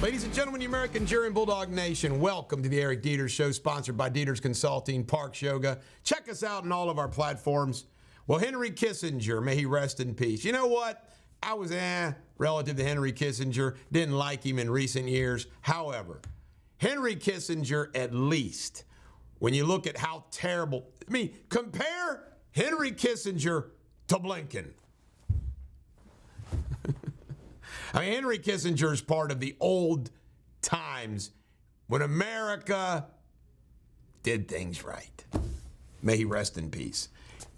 Ladies and gentlemen, the American Jury and Bulldog Nation, welcome to the Eric Deters Show, sponsored by Deters Consulting, Parks Yoga. Check us out on all of our platforms. Well, Henry Kissinger, may he rest in peace. You know what? I was eh relative to Henry Kissinger, didn't like him in recent years. However, Henry Kissinger, at least, when you look at how terrible, I mean, compare Henry Kissinger to Blinken. I mean, Henry Kissinger is part of the old times when America did things right. May he rest in peace.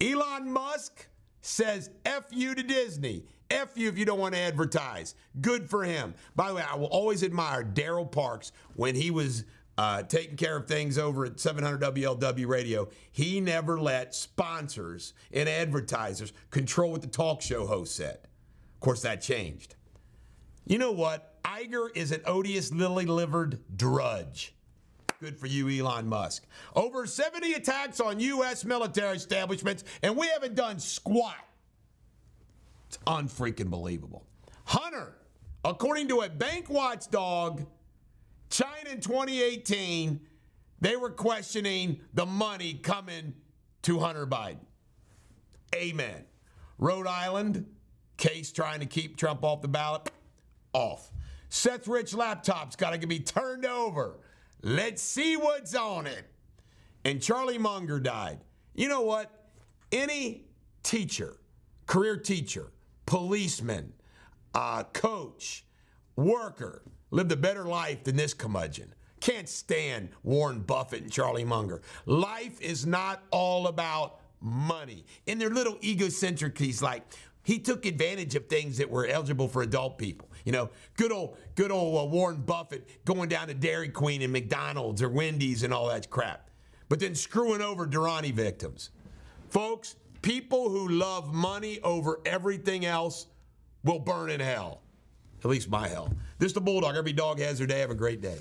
Elon Musk says F you to Disney. F you if you don't want to advertise. Good for him. By the way, I will always admire Daryl Parks when he was uh, taking care of things over at 700 WLW radio. He never let sponsors and advertisers control what the talk show host said. Of course, that changed. You know what? Iger is an odious, lily livered drudge. Good for you, Elon Musk. Over 70 attacks on U.S. military establishments, and we haven't done squat. It's unfreaking believable. Hunter, according to a bank watchdog, China in 2018, they were questioning the money coming to Hunter Biden. Amen. Rhode Island, case trying to keep Trump off the ballot off. Seth Rich laptop's got to be turned over. Let's see what's on it. And Charlie Munger died. You know what? Any teacher, career teacher, policeman, uh, coach, worker lived a better life than this curmudgeon. Can't stand Warren Buffett and Charlie Munger. Life is not all about money. And their little egocentric, he's like, he took advantage of things that were eligible for adult people. You know, good old, good old uh, Warren Buffett going down to Dairy Queen and McDonald's or Wendy's and all that crap, but then screwing over Durrani victims. Folks, people who love money over everything else will burn in hell. At least my hell. This is the Bulldog. Every dog has their day. Have a great day.